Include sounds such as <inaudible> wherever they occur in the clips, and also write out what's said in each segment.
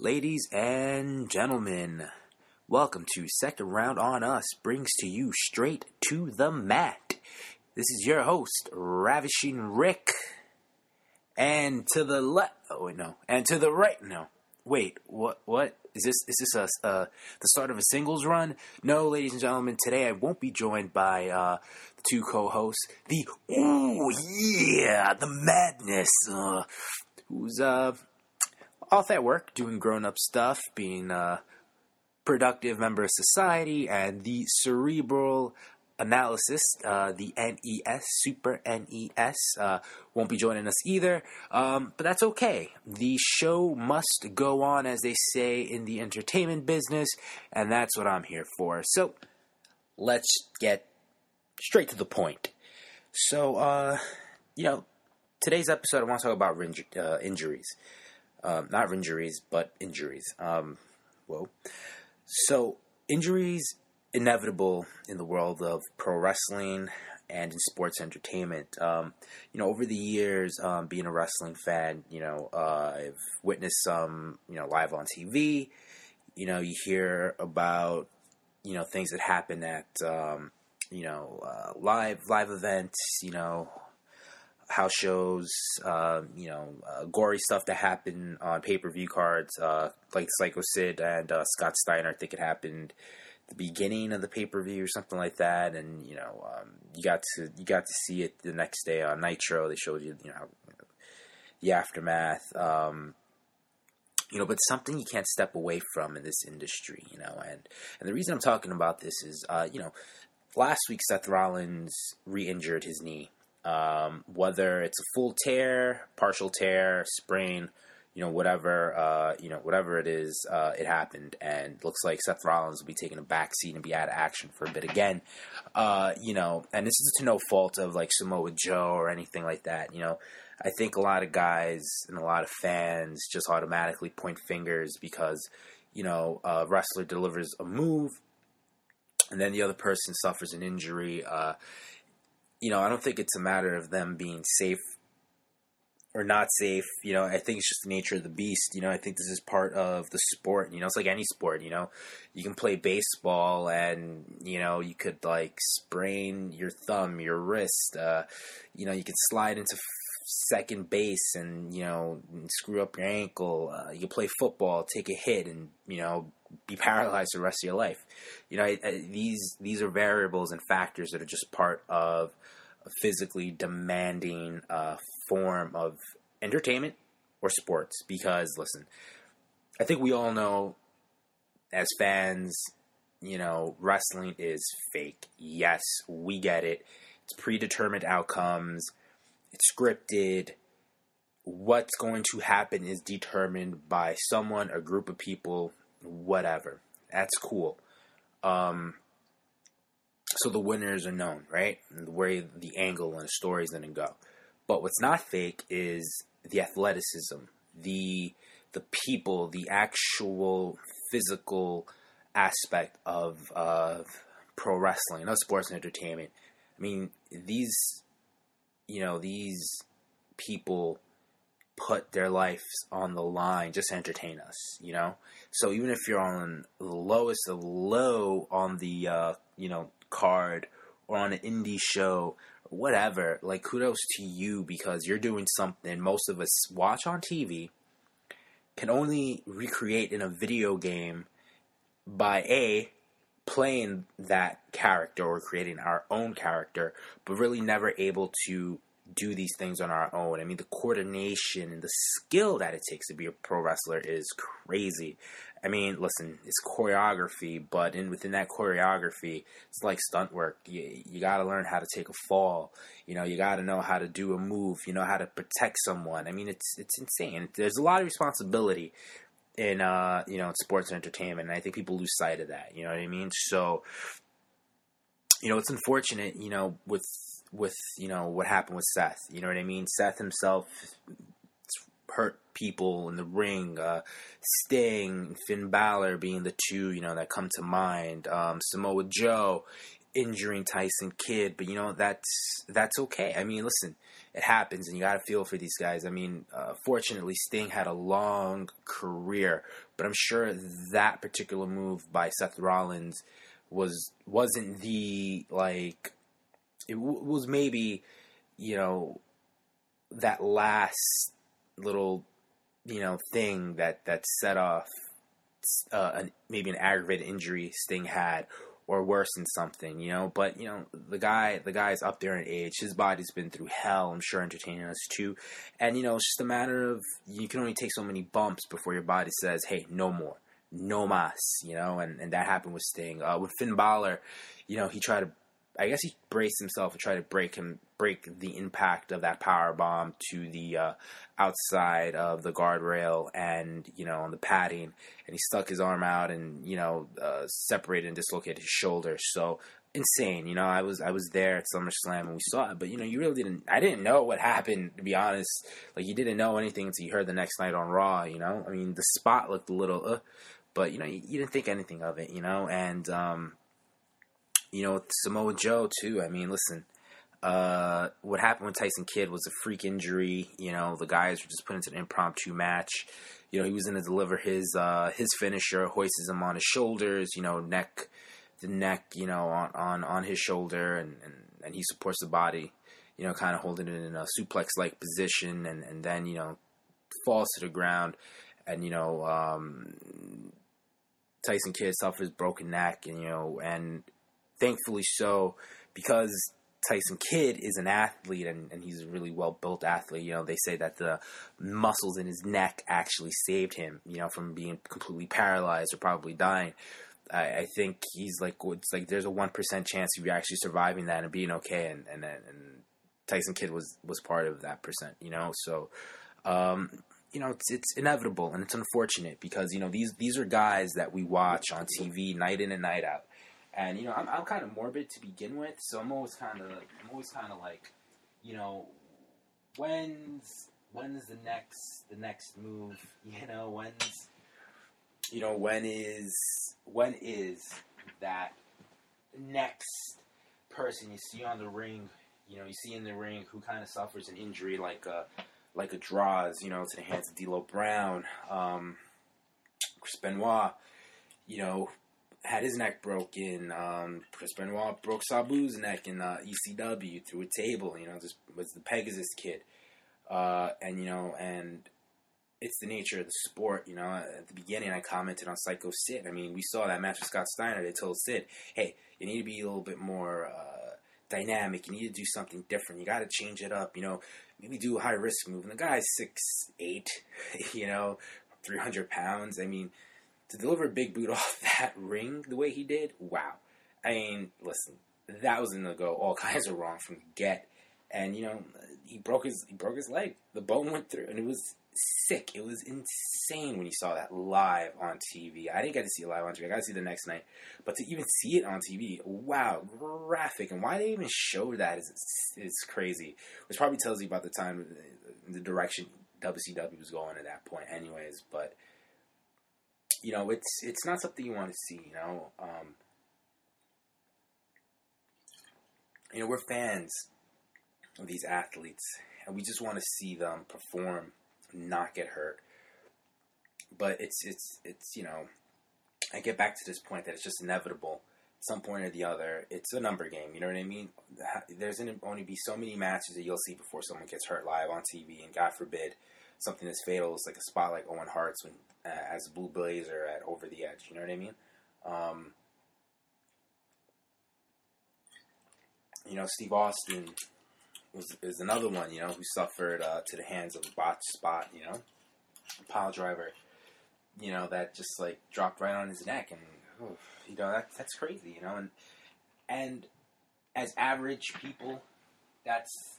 Ladies and gentlemen, welcome to Second Round on Us brings to you straight to the mat. This is your host, Ravishing Rick. And to the left, oh wait, no. And to the right, no. Wait, what, what? Is this, is this a, uh, the start of a singles run? No, ladies and gentlemen, today I won't be joined by, uh, the two co-hosts, the, ooh, yeah, the madness, uh, who's, uh, off at work, doing grown up stuff, being a productive member of society, and the cerebral analysis, uh, the NES, Super NES, uh, won't be joining us either. Um, but that's okay. The show must go on, as they say in the entertainment business, and that's what I'm here for. So let's get straight to the point. So, uh, you know, today's episode, I want to talk about uh, injuries. Um, not injuries, but injuries. Um, whoa. So, injuries inevitable in the world of pro wrestling and in sports entertainment. Um, you know, over the years, um, being a wrestling fan, you know, uh, I've witnessed some, you know, live on TV. You know, you hear about, you know, things that happen at, um, you know, uh, live live events. You know, house shows, uh, you know, uh, gory stuff that happened on pay per view cards, uh, like Psycho Sid and uh, Scott Steiner. I think it happened the beginning of the pay per view or something like that, and you know, um, you got to you got to see it the next day on Nitro. They showed you, you know, the aftermath. Um, you know, but something you can't step away from in this industry, you know, and and the reason I'm talking about this is, uh, you know, last week Seth Rollins re-injured his knee um, whether it's a full tear, partial tear, sprain, you know, whatever, uh, you know, whatever it is, uh, it happened, and looks like Seth Rollins will be taking a back seat and be out of action for a bit again. Uh, you know, and this is to no fault of like Samoa Joe or anything like that. You know, I think a lot of guys and a lot of fans just automatically point fingers because you know a wrestler delivers a move, and then the other person suffers an injury. Uh, you know, I don't think it's a matter of them being safe or not safe. You know, I think it's just the nature of the beast. You know, I think this is part of the sport. You know, it's like any sport. You know, you can play baseball and you know you could like sprain your thumb, your wrist. Uh, you know, you could slide into second base and you know screw up your ankle. Uh, you play football, take a hit, and you know be paralyzed the rest of your life. You know, I, I, these these are variables and factors that are just part of a physically demanding uh, form of entertainment or sports. Because listen, I think we all know as fans, you know, wrestling is fake. Yes, we get it. It's predetermined outcomes. It's scripted. What's going to happen is determined by someone, a group of people, whatever. That's cool. Um, so the winners are known, right? And where the angle and the story is going to go. But what's not fake is the athleticism, the the people, the actual physical aspect of of pro wrestling, of sports and entertainment. I mean, these you know these people put their lives on the line just to entertain us, you know. So even if you're on the lowest of low on the uh, you know card or on an indie show whatever, like kudos to you because you're doing something most of us watch on TV can only recreate in a video game by a playing that character or creating our own character, but really never able to do these things on our own. I mean, the coordination and the skill that it takes to be a pro wrestler is crazy. I mean, listen, it's choreography, but in within that choreography, it's like stunt work. You you got to learn how to take a fall. You know, you got to know how to do a move. You know how to protect someone. I mean, it's it's insane. There's a lot of responsibility in uh you know in sports and entertainment, and I think people lose sight of that. You know what I mean? So, you know, it's unfortunate. You know, with with you know what happened with Seth. You know what I mean? Seth himself hurt people in the ring. Uh, Sting, Finn Balor being the two you know that come to mind. Um, Samoa Joe injuring Tyson Kidd, but you know that's that's okay. I mean, listen, it happens, and you got to feel for these guys. I mean, uh, fortunately, Sting had a long career, but I'm sure that particular move by Seth Rollins was wasn't the like it w- was maybe you know that last little you know thing that that set off uh, an, maybe an aggravated injury Sting had or worse than something, you know. But you know, the guy, the guy's up there in age. His body's been through hell. I'm sure entertaining us too. And you know, it's just a matter of you can only take so many bumps before your body says, "Hey, no more, no mas." You know, and and that happened with Sting. Uh, with Finn Balor, you know, he tried to I guess he braced himself to try to break him, break the impact of that power bomb to the uh, outside of the guardrail and you know on the padding, and he stuck his arm out and you know uh, separated and dislocated his shoulder. So insane, you know. I was I was there at SummerSlam and we saw it, but you know you really didn't. I didn't know what <laughs> happened to be honest. Like you didn't know anything until you heard the next night on Raw. You know, I mean the spot looked a little, uh, but you know you, you didn't think anything of it. You know, and um, you know, Samoa Joe too. I mean, listen, uh, what happened with Tyson Kidd was a freak injury. You know, the guys were just put into an impromptu match. You know, he was going to deliver his uh, his finisher, hoists him on his shoulders. You know, neck, the neck, you know, on on, on his shoulder, and, and and he supports the body. You know, kind of holding it in a suplex like position, and and then you know falls to the ground, and you know. Um, Tyson Kidd suffers broken neck, and you know, and thankfully so, because Tyson Kidd is an athlete and, and he's a really well built athlete. You know, they say that the muscles in his neck actually saved him, you know, from being completely paralyzed or probably dying. I, I think he's like, it's like there's a 1% chance of you actually surviving that and being okay. And, and, and Tyson Kidd was, was part of that percent, you know, so, um, you know, it's, it's inevitable and it's unfortunate because, you know, these, these are guys that we watch on TV night in and night out and you know, I'm, I'm kind of morbid to begin with, so I'm always kind of I'm always kind of like, you know, when's when's the next the next move? <laughs> You know, when's you know when is when is that next person you see on the ring? You know, you see in the ring who kind of suffers an injury like a like a Droz, you know, to the hands of D'Lo Brown, um, Chris Benoit, you know, had his neck broken. Um, Chris Benoit broke Sabu's neck in uh, ECW through a table. You know, this was the Pegasus kid, uh, and you know, and it's the nature of the sport. You know, at the beginning, I commented on Psycho Sid. I mean, we saw that match with Scott Steiner. They told Sid, "Hey, you need to be a little bit more." Uh, dynamic. You need to do something different. You got to change it up. You know, maybe do a high risk move. And the guy's six eight, <laughs> you know, three hundred pounds. I mean, to deliver big boot <laughs> off that ring the way he did, wow. I mean, listen, that was going to go all <laughs> kinds of wrong from get. And you know, he broke his he broke his leg. The bone went through, and it was sick. It was insane when you saw that live on TV. I didn't get to see it live on TV. I got to see the next night, but to even see it on TV, wow, graphic. And why they even show that is is crazy. Which probably tells you about the time, the direction WCW was going at that point, anyways. But you know, it's it's not something you want to see. You know, um, you know, we're fans of these athletes, and we just want to see them perform, not get hurt. But it's it's it's you know, I get back to this point that it's just inevitable. Some point or the other, it's a number game. You know what I mean? There's only be so many matches that you'll see before someone gets hurt live on TV, and God forbid something as fatal as like a spot like Owen Hart's when uh, as a Blue Blazer at Over the Edge. You know what I mean? Um, you know, Steve Austin was is another one. You know, who suffered uh, to the hands of a botched spot. You know, pile driver. You know that just like dropped right on his neck, and you know that that's crazy. You know, and and as average people, that's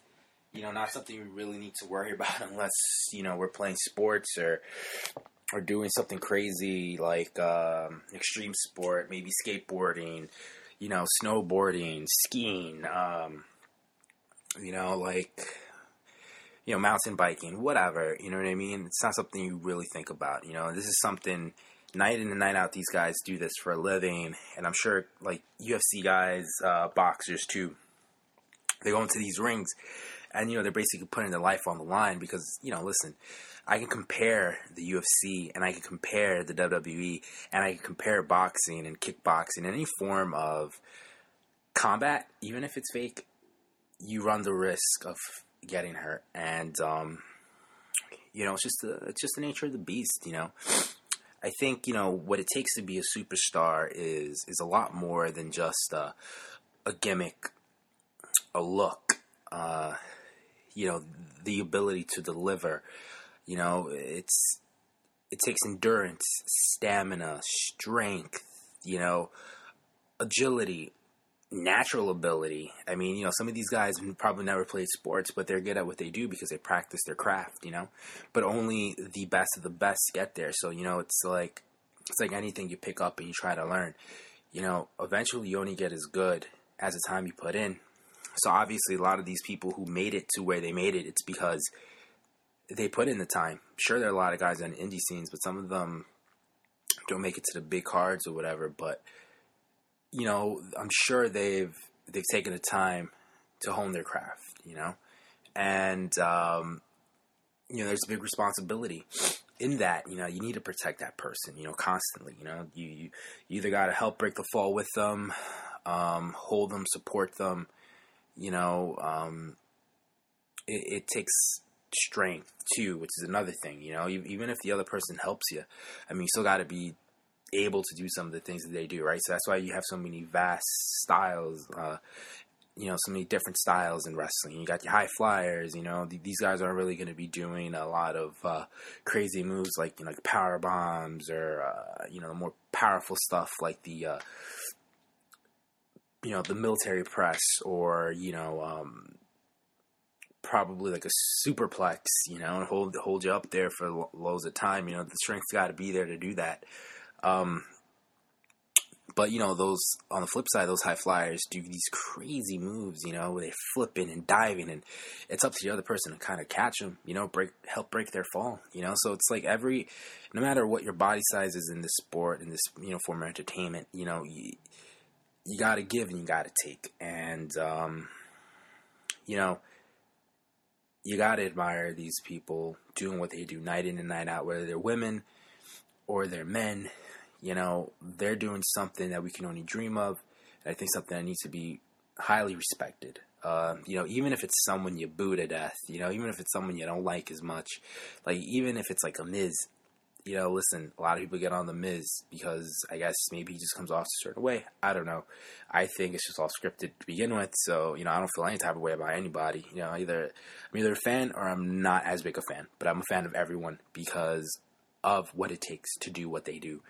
you know not something we really need to worry <laughs> about unless you know we're playing sports or or doing something crazy like um, extreme sport, maybe skateboarding, you know, snowboarding, skiing, um, you know, like you know, mountain biking, whatever. You know what I mean? It's not something you really think about. You know, this is something night in and night out. These guys do this for a living, and I'm sure like UFC guys, uh, boxers too. They go into these rings and you know they're basically putting their life on the line because you know, listen, I can compare the UFC and I can compare the WWE and I can compare boxing and kickboxing any form of combat, even if it's fake, you run the risk of getting hurt, and um, you know it's just the it's just the nature of the beast, you know. I think you know what it takes to be a superstar is is a lot more than just a, a gimmick, a look, uh, you know, the ability to deliver. You know, it's it takes endurance, stamina, strength, you know, agility, natural ability. I mean, you know, some of these guys probably never played sports, but they're good at what they do because they practice their craft, you know. But only the best of the best get there. So, you know, it's like it's like anything you pick up and you try to learn. You know, eventually you only get as good as the time you put in. So obviously a lot of these people who made it to where they made it, it's because they put in the time. Sure there are a lot of guys on indie scenes, but some of them don't make it to the big cards or whatever, but you know, I'm sure they've they've taken the time to hone their craft, you know, and um, you know, there's a big responsibility in that. You know, you need to protect that person, you know, constantly. You know, you you, either got to help break the fall with them, um, hold them, support them. You know, um, it, it takes strength too, which is another thing. You know, even if the other person helps you, I mean, you still got to be able to do some of the things that they do, right? So that's why you have so many vast styles, uh, you know, so many different styles in wrestling. You got your high flyers, you know, th- these guys aren't really going to be doing a lot of uh, crazy moves like, you know, like power bombs or, uh, you know, the more powerful stuff like the, uh, you know, the military press or, you know, um, probably like a superplex, you know, and hold hold you up there for loads of time. You know, the strength's got to be there to do that. Um, but you know those on the flip side, those high flyers do these crazy moves. You know, where they're flipping and diving, and it's up to the other person to kind of catch them. You know, break help break their fall. You know, so it's like every no matter what your body size is in this sport in this you know form of entertainment, you know you you got to give and you got to take, and um, you know you got to admire these people doing what they do night in and night out, whether they're women or they're men you know, they're doing something that we can only dream of. And I think something that needs to be highly respected. Uh, you know, even if it's someone you boo to death, you know, even if it's someone you don't like as much, like even if it's like a Miz, you know, listen, a lot of people get on the Miz because I guess maybe he just comes off a certain way. I don't know. I think it's just all scripted to begin with, so you know, I don't feel any type of way about anybody. You know, either I'm either a fan or I'm not as big a fan, but I'm a fan of everyone because of what it takes to do what they do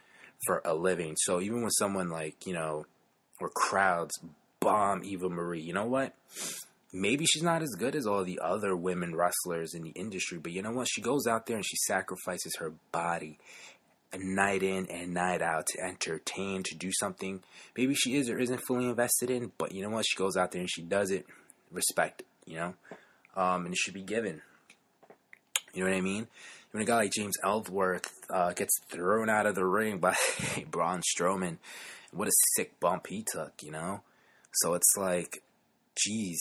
for a living. So even when someone like, you know, or crowds bomb Eva Marie, you know what? Maybe she's not as good as all the other women wrestlers in the industry, but you know what? She goes out there and she sacrifices her body a night in and night out to entertain, to do something. Maybe she is or isn't fully invested in, but you know what? She goes out there and she does it. Respect, you know? Um, and it should be given. You know what I mean? when a guy like James Ellsworth uh, gets thrown out of the ring by <laughs> Braun Strowman, what a sick bump he took, you know? So it's like, geez,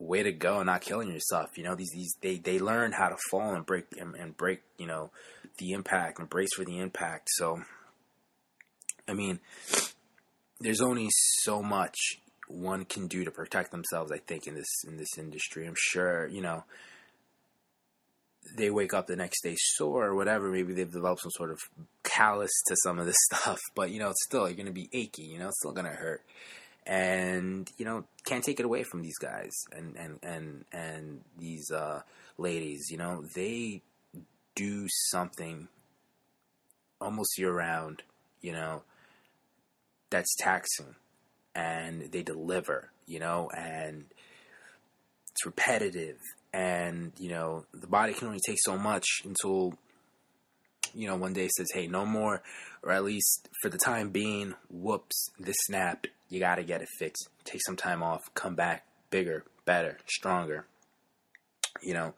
way to go, not killing yourself. You know, these these they they learn how to fall and break and, and break, you know, the impact and brace for the impact. So, I mean, there's only so much one can do to protect themselves. I think in this in this industry, I'm sure you know they wake up the next day sore or whatever. Maybe they've developed some sort of callus to some of this <laughs> stuff, but you know, it's still you're going to be achy. You know, it's still going to hurt, and you know, can't take it away from these guys and and and and these uh, ladies. You know, they do something almost year round. You know, that's taxing, and they deliver. You know, and it's repetitive and you know the body can only take so much until you know one day says hey no more or at least for the time being whoops this snapped you got to get it fixed take some time off come back bigger better stronger you know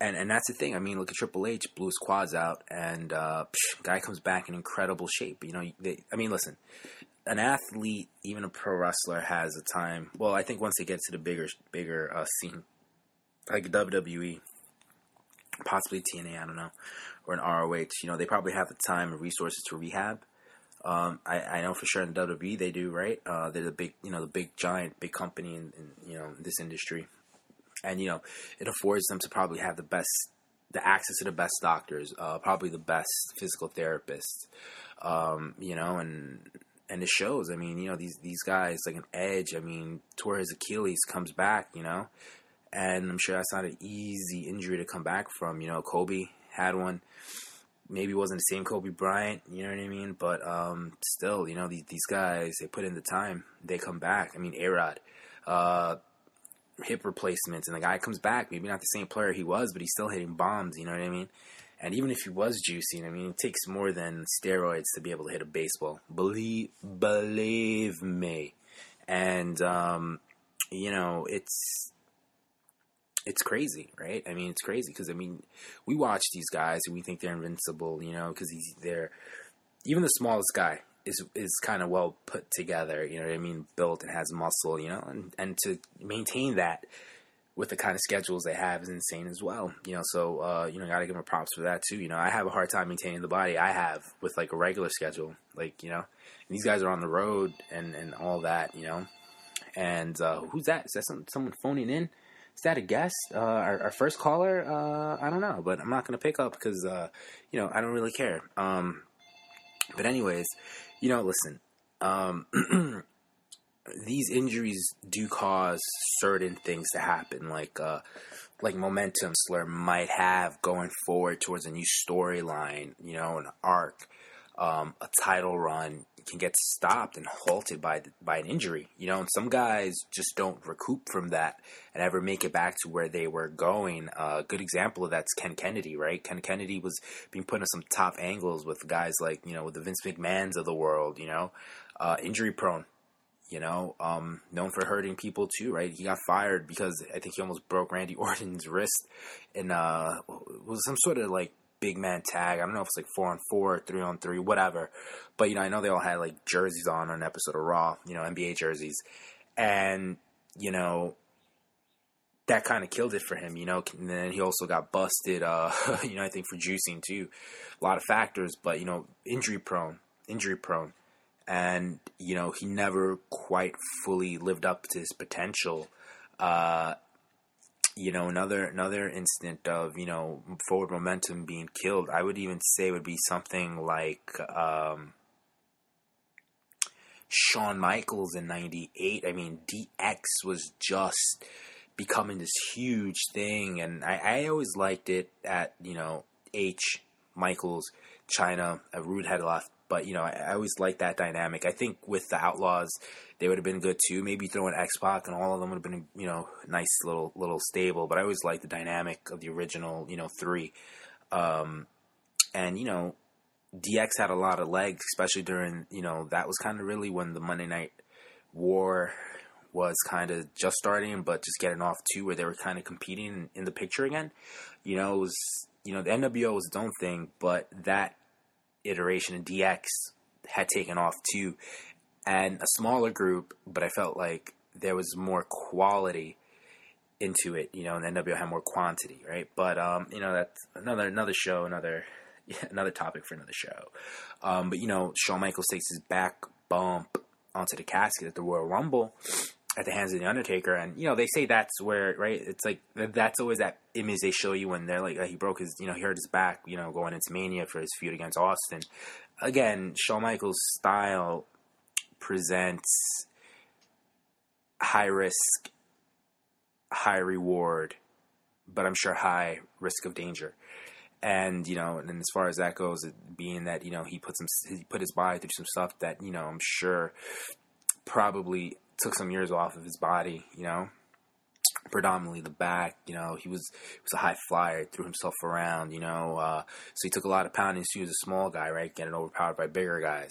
and and that's the thing i mean look at triple h blew his quads out and uh psh, guy comes back in incredible shape you know they, i mean listen an athlete even a pro wrestler has a time well i think once they get to the bigger bigger uh, scene like WWE, possibly TNA, I don't know, or an ROH. You know, they probably have the time and resources to rehab. Um, I, I know for sure in WWE they do, right? Uh, they're the big, you know, the big giant, big company in, in you know this industry, and you know it affords them to probably have the best, the access to the best doctors, uh, probably the best physical therapists, um, you know, and and it shows. I mean, you know, these these guys like an Edge. I mean, tore his Achilles, comes back, you know, and I'm sure that's not an easy injury to come back from. You know, Kobe had one maybe wasn't the same Kobe Bryant, you know what I mean? But um, still, you know, these, these guys, they put in the time, they come back. I mean, A-Rod, uh, hip replacements, and the guy comes back. Maybe not the same player he was, but he's still hitting bombs, you know what I mean? And even if he was juicing, I mean, it takes more than steroids to be able to hit a baseball. Believe, believe me. And, um, you know, it's it's crazy, right? I mean, it's crazy because I mean, we watch these guys and we think they're invincible, you know, because they're even the smallest guy is is kind of well put together, you know what I mean, built and has muscle, you know, and and to maintain that with the kind of schedules they have is insane as well, you know. So uh, you know, gotta give them props for that too. You know, I have a hard time maintaining the body I have with like a regular schedule, like you know, these guys are on the road and and all that, you know. And uh, who's that? Is that some, someone phoning in? Is that a guest? Uh, our, our, first caller? Uh, I don't know, but I'm not going to pick up because, uh, you know, I don't really care. Um, but anyways, you know, listen, um, <clears throat> these injuries do cause certain things to happen, like, uh, like momentum Slur might have going forward towards a new storyline, you know, an arc, um, a title run, can get stopped and halted by the, by an injury. You know, and some guys just don't recoup from that and ever make it back to where they were going. Uh, a good example of that's Ken Kennedy, right? Ken Kennedy was being put in some top angles with guys like you know with the Vince McMahon's of the world. You know, uh, injury prone. You know, um, known for hurting people too, right? He got fired because I think he almost broke Randy <laughs> Orton's wrist in uh, was some sort of like big man tag. I don't know if it's like four on four, three on three, whatever. But you know, I know they all had like jerseys on on an episode of Raw, you know, NBA jerseys, and you know, that kind of killed it for him. You know, and then he also got busted. Uh, <laughs> you know, I think for juicing too, a lot of factors, but you know, injury prone, injury prone, and you know, he never quite fully lived up to his potential. Uh, you know, another another instant of you know forward momentum being killed. I would even say would be something like um, Shawn Michaels in '98. I mean, DX was just becoming this huge thing, and I, I always liked it at you know H Michaels, Chyna, a Rude had left but you know, I, I always like that dynamic. I think with the Outlaws, they would have been good too. Maybe throw in X Pac, and all of them would have been you know nice little little stable. But I always like the dynamic of the original you know three. Um, and you know, DX had a lot of legs, especially during you know that was kind of really when the Monday Night War was kind of just starting, but just getting off too, where they were kind of competing in the picture again. You know, it was you know the NWO was its own thing, but that iteration of DX had taken off too, and a smaller group, but I felt like there was more quality into it, you know, and NWO had more quantity, right? But um, you know, that's another another show, another <laughs> another topic for another show. Um, but you know, Shawn Michaels takes his back bump onto the casket at the Royal Rumble at the hands of the Undertaker, and you know they say that's where right. It's like that's always that image they show you when they're like uh, he broke his, you know, he hurt his back, you know, going into Mania for his feud against Austin. Again, Shawn Michaels' style presents high risk, high reward, but I'm sure high risk of danger. And you know, and as far as that goes, being that you know he put some he put his body through some stuff that you know I'm sure probably took some years off of his body, you know, predominantly the back. You know, he was he was a high flyer, threw himself around. You know, uh, so he took a lot of pounding. So he was a small guy, right, getting overpowered by bigger guys.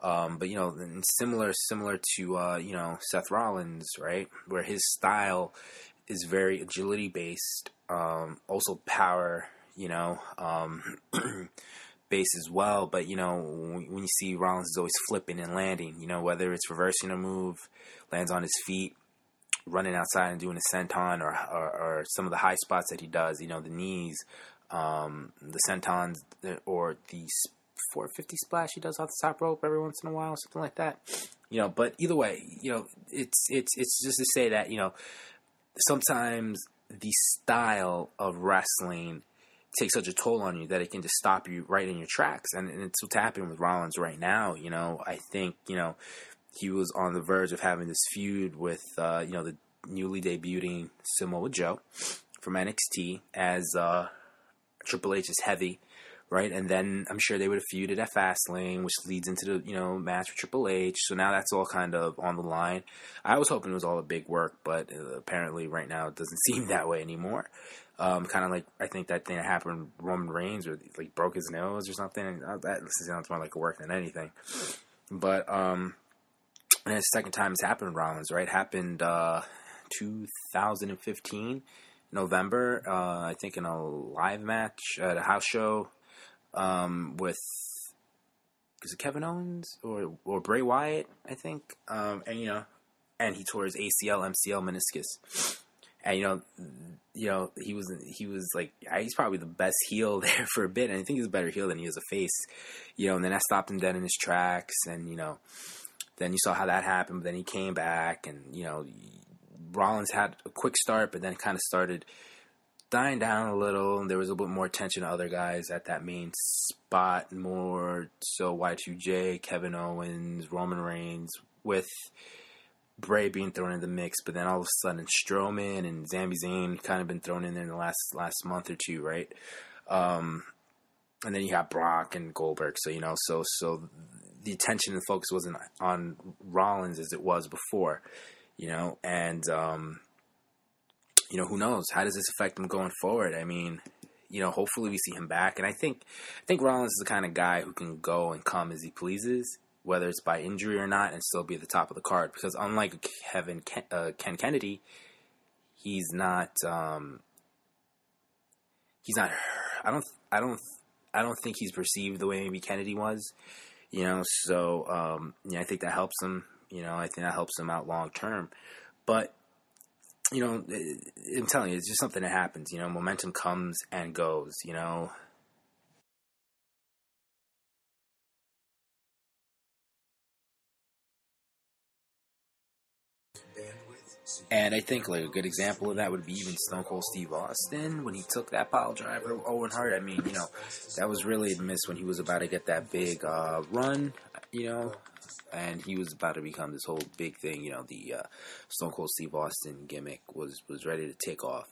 Um, but you know, similar similar to uh, you know Seth Rollins, right, where his style is very agility based, um, also power. You know, um, <clears throat> base as well. But you know, when you see Rollins is always flipping and landing, you know, whether it's reversing a move, lands on his feet, running outside and doing a senton or, or, or some of the high spots that he does, you know, the knees, um, the sentons, or the 450 splash he does off the top rope every once in a while, something like that. You know, but either way, you know, it's it's it's just to say that you know sometimes the style of wrestling takes such a toll on you that it can just stop you right in your tracks, and, and it's what's happening with Rollins right now. You know, I think you know he was on the verge of having this feud with uh, you know the newly debuting Samoa Joe from NXT as uh, Triple H is heavy right? And then I'm sure they would have feuded at Fastlane, which leads into the you know match with Triple H. So now that's all kind of on the line. I was hoping it was all a big work, but uh, apparently right now it doesn't <laughs> seem that way anymore. Um, kind of like I think that thing that happened Roman Reigns, or like broke his nose or something. Uh, that sounds more like a work than anything. But um, and the second time it's happened Rollins, right? Happened uh, 2015. November, uh, I think in a live match at a house show um, with is it Kevin Owens or or Bray Wyatt? I think, um, and you know, and he tore his ACL, MCL, meniscus, and you know, you know, he was he was like he's probably the best heel <laughs> there for a bit, and I think he's a better heel than he is a face, you know. And then I stopped him dead in his tracks, and you know, then you saw how that happened. But then he came back, and you know, Rollins had a quick start, but then kind of started dying down a little. And there was a little bit more attention to other guys at that main spot, more so Y2J, Kevin Owens, Roman Reigns, with Bray being thrown in the mix. But then all of a sudden, Strowman and Sami Zayn kind of been thrown in there in the last last month or two, right? Um, and then you have Brock and Goldberg. So you know, so so the attention and focus wasn't on Rollins as it was before, you know, and um, you know, who knows? How does this affect him going forward? I mean, you know, hopefully we see him back. And I think I think Rollins is the kind of guy who can go and come as he pleases, whether it's by injury or not, and still be at the top of the card. Because unlike Kevin Ken, uh, Ken Kennedy, he's not um, he's not. I don't. I don't. I don't think he's perceived the way maybe Kennedy was. You know, so um, yeah, I think that helps him. You know, I think that helps him out long term. But you know, I'm telling you, it's just something that happens. You know, momentum comes and goes. You know. And I think like a good example of that would be even Stone Cold Steve Austin when he took that pile driver Owen Hart. I mean, you know, that was really a miss when he was about to get that big uh, run. You know, and he was about to become this whole big thing. You know, the uh, Stone Cold Steve Austin gimmick was was ready to take off,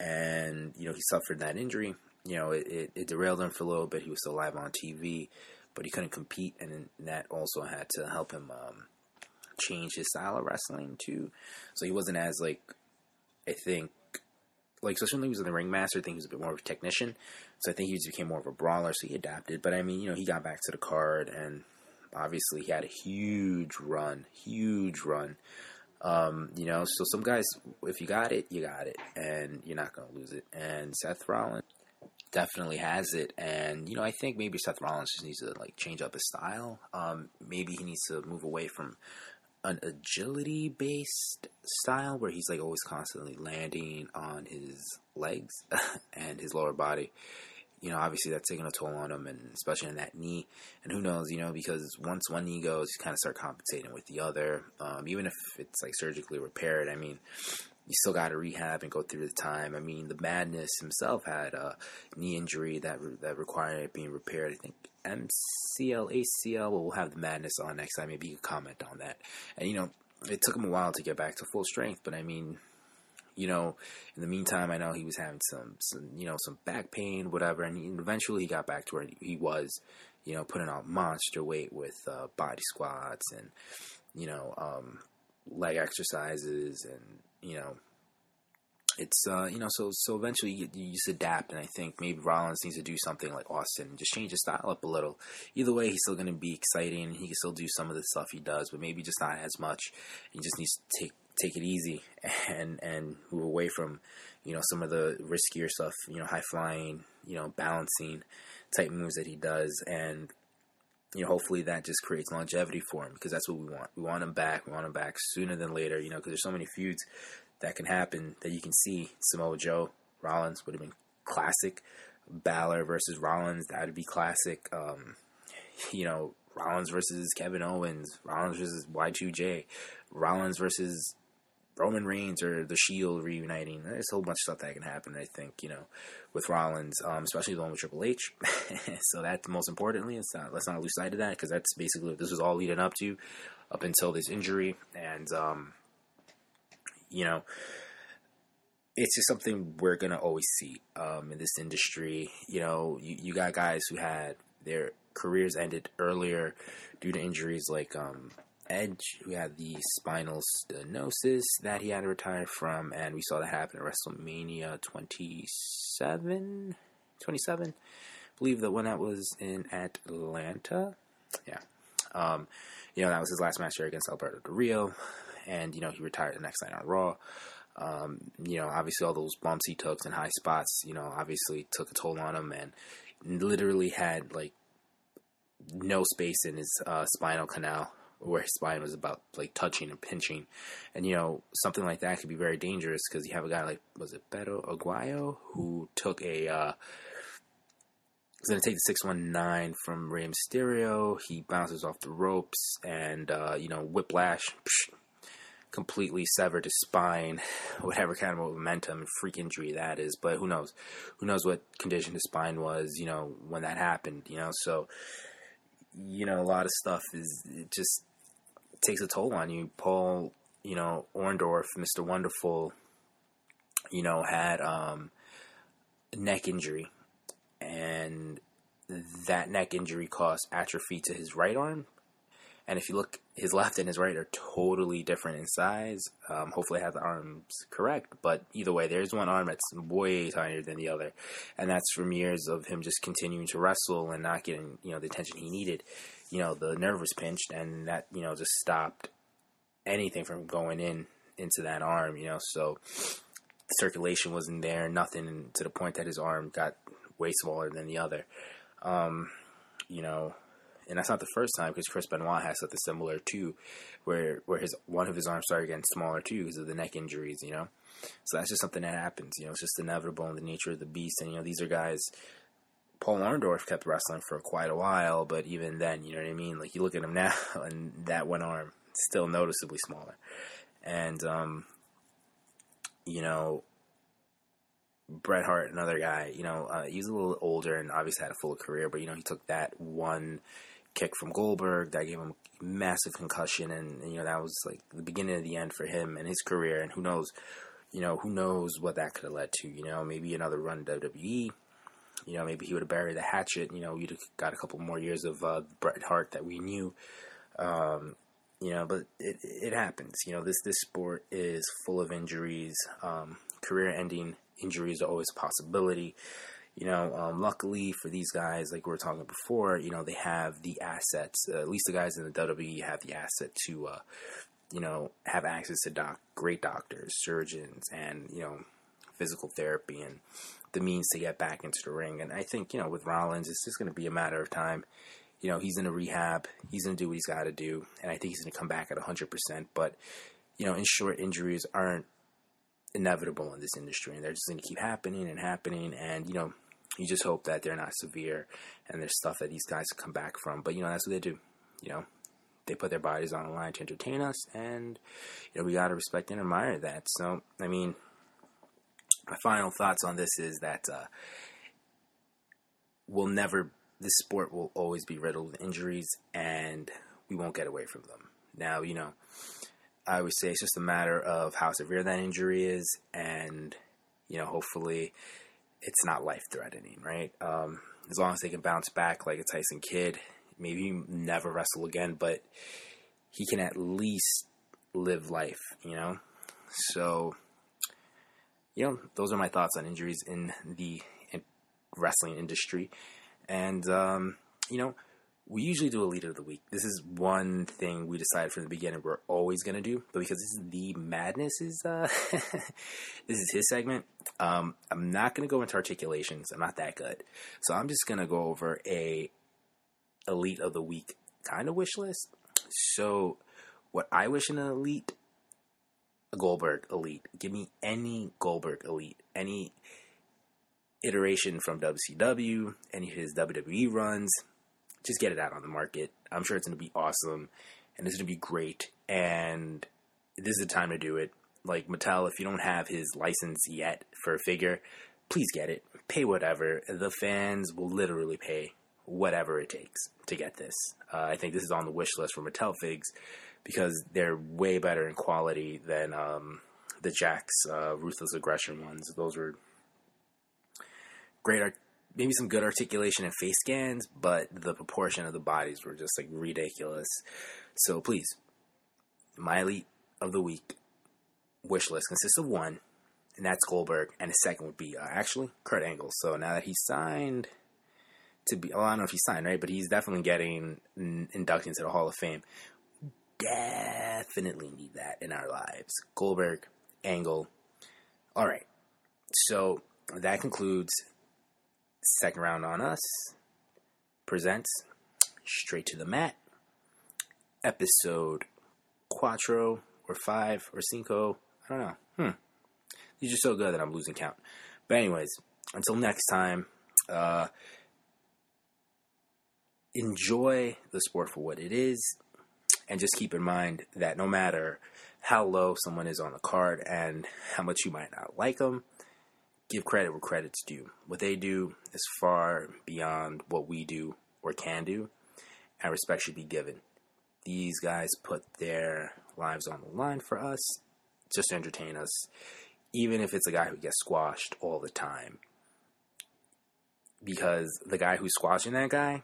and you know he suffered that injury. You know, it, it, it derailed him for a little bit. He was still live on TV, but he couldn't compete, and that also had to help him um, change his style of wrestling too. So he wasn't as like I think like especially when he was in the ringmaster, I think he was a bit more of a technician. So I think he just became more of a brawler, so he adapted. But I mean, you know, he got back to the card and Obviously, he had a huge run, huge run. Um, you know, so some guys, if you got it, you got it, and you're not going to lose it. And Seth Rollins definitely has it, and you know, I think maybe Seth Rollins just needs to like change up his style. Um, maybe he needs to move away from an agility based style where he's like always constantly landing on his legs <laughs> and his lower body you know, obviously that's taking a toll on him, and especially in that knee. And who knows, you know, because once one knee goes, you kind of start compensating with the other. Um, even if it's like surgically repaired, I mean, you still got to rehab and go through the time. I mean, the Madness himself had a knee injury that re- that required it being repaired. I think MCL, ACL. Well, we'll have the Madness on next time. Maybe you could comment on that. And you know, it took him a while to get back to full strength, but I mean, you know, in the meantime, I know he was having some, some you know, some back pain, whatever, and he, eventually he got back to where he was, you know, putting on monster weight with uh, body squats and, you know, um, leg exercises, and you know, it's uh, you know, so so eventually you, you, just adapt, and I think maybe Rollins needs to do something like Austin, just change his style up a little. Either way, he's still going to be exciting. He can still do some of the stuff he does, but maybe just not as much. He just needs to take take it easy <laughs> and and move away from you know some of the riskier stuff you know high flying you know balancing type moves that he does and you know, hopefully that just creates longevity for him because that's what we want. We want him back. We want him back sooner than later, you know, because there's so many feuds that can happen that you can see. Samoa Joe, Rollins would have been classic. Balor versus Rollins, that would be classic. Um, you know, Rollins versus Kevin Owens, Rollins versus Y2J, Rollins versus Roman Reigns or the Shield reuniting. There's a whole bunch of stuff that can happen, I think, you know, with Rollins, um, especially the one with Triple H. <laughs> so that's most importantly, it's not, let's not lose sight of that because that's basically what this was all leading up to, up until this injury. And, um, you know, it's just something we're to always see um, in this industry. You know, you, you got guys who had their careers ended earlier due to injuries like um, Edge, who had the spinal stenosis that he had to retire from, and we saw that happen at WrestleMania 27, 27. I believe the one that was in Atlanta. Yeah. Um, you know, that was his last match there against Alberto Del Rio, and, you know, he retired the next night on Raw. Um, you know, obviously all those bumps he took and high spots, you know, obviously took a toll on him and literally had like no space in his uh, spinal canal where his spine was about like touching and pinching, and you know something like that could be very dangerous because you have a guy like was it Perro Aguayo who took a uh, was going to take the 619 from Rey Mysterio. He bounces off the ropes and, uh, you know, whiplash, psh, completely severed his spine, <laughs> whatever kind of momentum and freak injury that is. But who knows? Who knows what condition his spine was, you know, when that happened, you know? So, you know, a lot of stuff is it just takes a toll on you. Paul, you know, Orndorff, Mr. Wonderful, you know, had um, neck injury, and that neck injury caused atrophy to his right arm. And if you look, his left and his right are totally different in size. Um, hopefully, I have the arms correct, but either way, there's one arm that's way tinier than the other, and that's from years of him just continuing to wrestle and not getting you know the attention he needed. You know, the nerve was pinched, and that you know just stopped anything from going in into that arm. You know, so circulation wasn't there, nothing to the point that his arm got way smaller than the other. Um, you know, and that's not the first time because Chris Benoit has something similar too, where where his one of his arms started getting smaller too because of the neck injuries, you know. So that's just something that happens, you know. It's just inevitable in the nature of the beast, and you know these are guys. Paul Orndorff kept wrestling for quite a while, but even then, you know what I mean. Like you look at him <laughs> now, and that one arm still noticeably smaller, and um, you know, Bret Hart, another guy, you know, uh, he's a little older and obviously had a full career, but you know, he took that one kick from Goldberg that gave him a massive concussion, and, and, you know that was like the beginning of the end for him and his career. And who knows, you know, who knows what that could have led to? You know, maybe another run WWE. You know, maybe he would have buried the hatchet. You know, we'd have got a couple more years of uh, Bret Hart that we knew. Um, you know, but it it happens. You know, this this sport is full of injuries, um, career-ending injuries are always a possibility. You know, um, luckily for these guys, like we were talking before, you know, they have the assets. Uh, at least the guys in the WWE have the asset to, uh, you know, have access to doc, great doctors, surgeons, and you know, physical therapy and the means to get back into the ring. And I think you know, with Rollins, it's just going to be a matter of time. You know, he's in a rehab. He's going to do what he's got to do, and I think he's going to come back at hundred percent. But you know, in short, injuries aren't inevitable in this industry, and they're just going to keep happening and happening. And you know, you just hope that they're not severe, and there's stuff that these guys come back from. But you know, that's what they do. You know, they put their bodies on the line to entertain us, and you know, we got to respect and admire that. So, I mean, my final thoughts on this is that uh, we'll never. This sport will always be riddled with injuries, and we won't get away from them. Now, you know, I would say it's just a matter of how severe that injury is, and you know, hopefully, it's not life threatening, right? Um, as long as they can bounce back like a Tyson Kidd, maybe never wrestle again, but he can at least live life, you know. So, you know, those are my thoughts on injuries in the wrestling industry, and um, you know, we usually do a elite of the week. This is one thing we decided from the beginning we're always going to do, but because this is the madness is uh, <laughs> this is his segment. Um, I'm not going to go into articulations. I'm not that good, so I'm just going to go over a elite of the week kind of wish list. So, what I wish in an elite, a Goldberg elite. Give me any Goldberg elite, any iteration from WCW, any of his WWE runs. Just get it out on the market. I'm sure it's going to be awesome and it's going to be great. And this is the time to do it. Like Mattel, if you don't have his license yet for a figure, please get it. Pay whatever. The fans will literally pay whatever it takes to get this. Uh, I think this is on the wish list for Mattel figs because they're way better in quality than um, the Jakks uh, Ruthless Aggression ones. Those were great, art- maybe some good articulation and face scans, but the proportion of the bodies were just like ridiculous. So please, my elite of the week wish list consists of one, and that's Goldberg, and the second would be uh, actually Kurt Angle. So now that he's signed to be, well, I don't know if he's signed, right? But he's definitely getting inducted into the Hall of Fame. Definitely need that in our lives. Goldberg, Angle. All right. So that concludes second round on us. Presents straight to the mat. Episode Quattro or five or cinco. I don't know. Hmm. These are so good that I'm losing count. But anyways, until next time, uh, enjoy the sport for what it is, and just keep in mind that no matter how low someone is on the card and how much you might not like them, give credit where credit's due. What they do is far beyond what we do or can do, and respect should be given. These guys put their lives on the line for us just to entertain us, even if it's a guy who gets squashed all the time. Because the guy who's squashing that guy,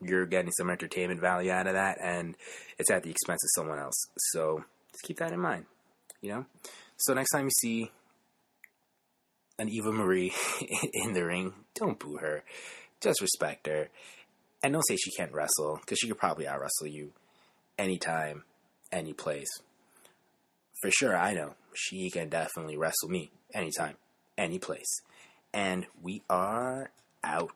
you're getting some entertainment value out of that, and it's at the expense of someone else. So just keep that in mind, you know? So next time you see an Eva Marie <laughs> in the ring, don't boo her. Just respect her. And don't say she can't wrestle, because she could probably out wrestle you anytime, any place. For sure, I know she can definitely wrestle me anytime, any place. And we are out.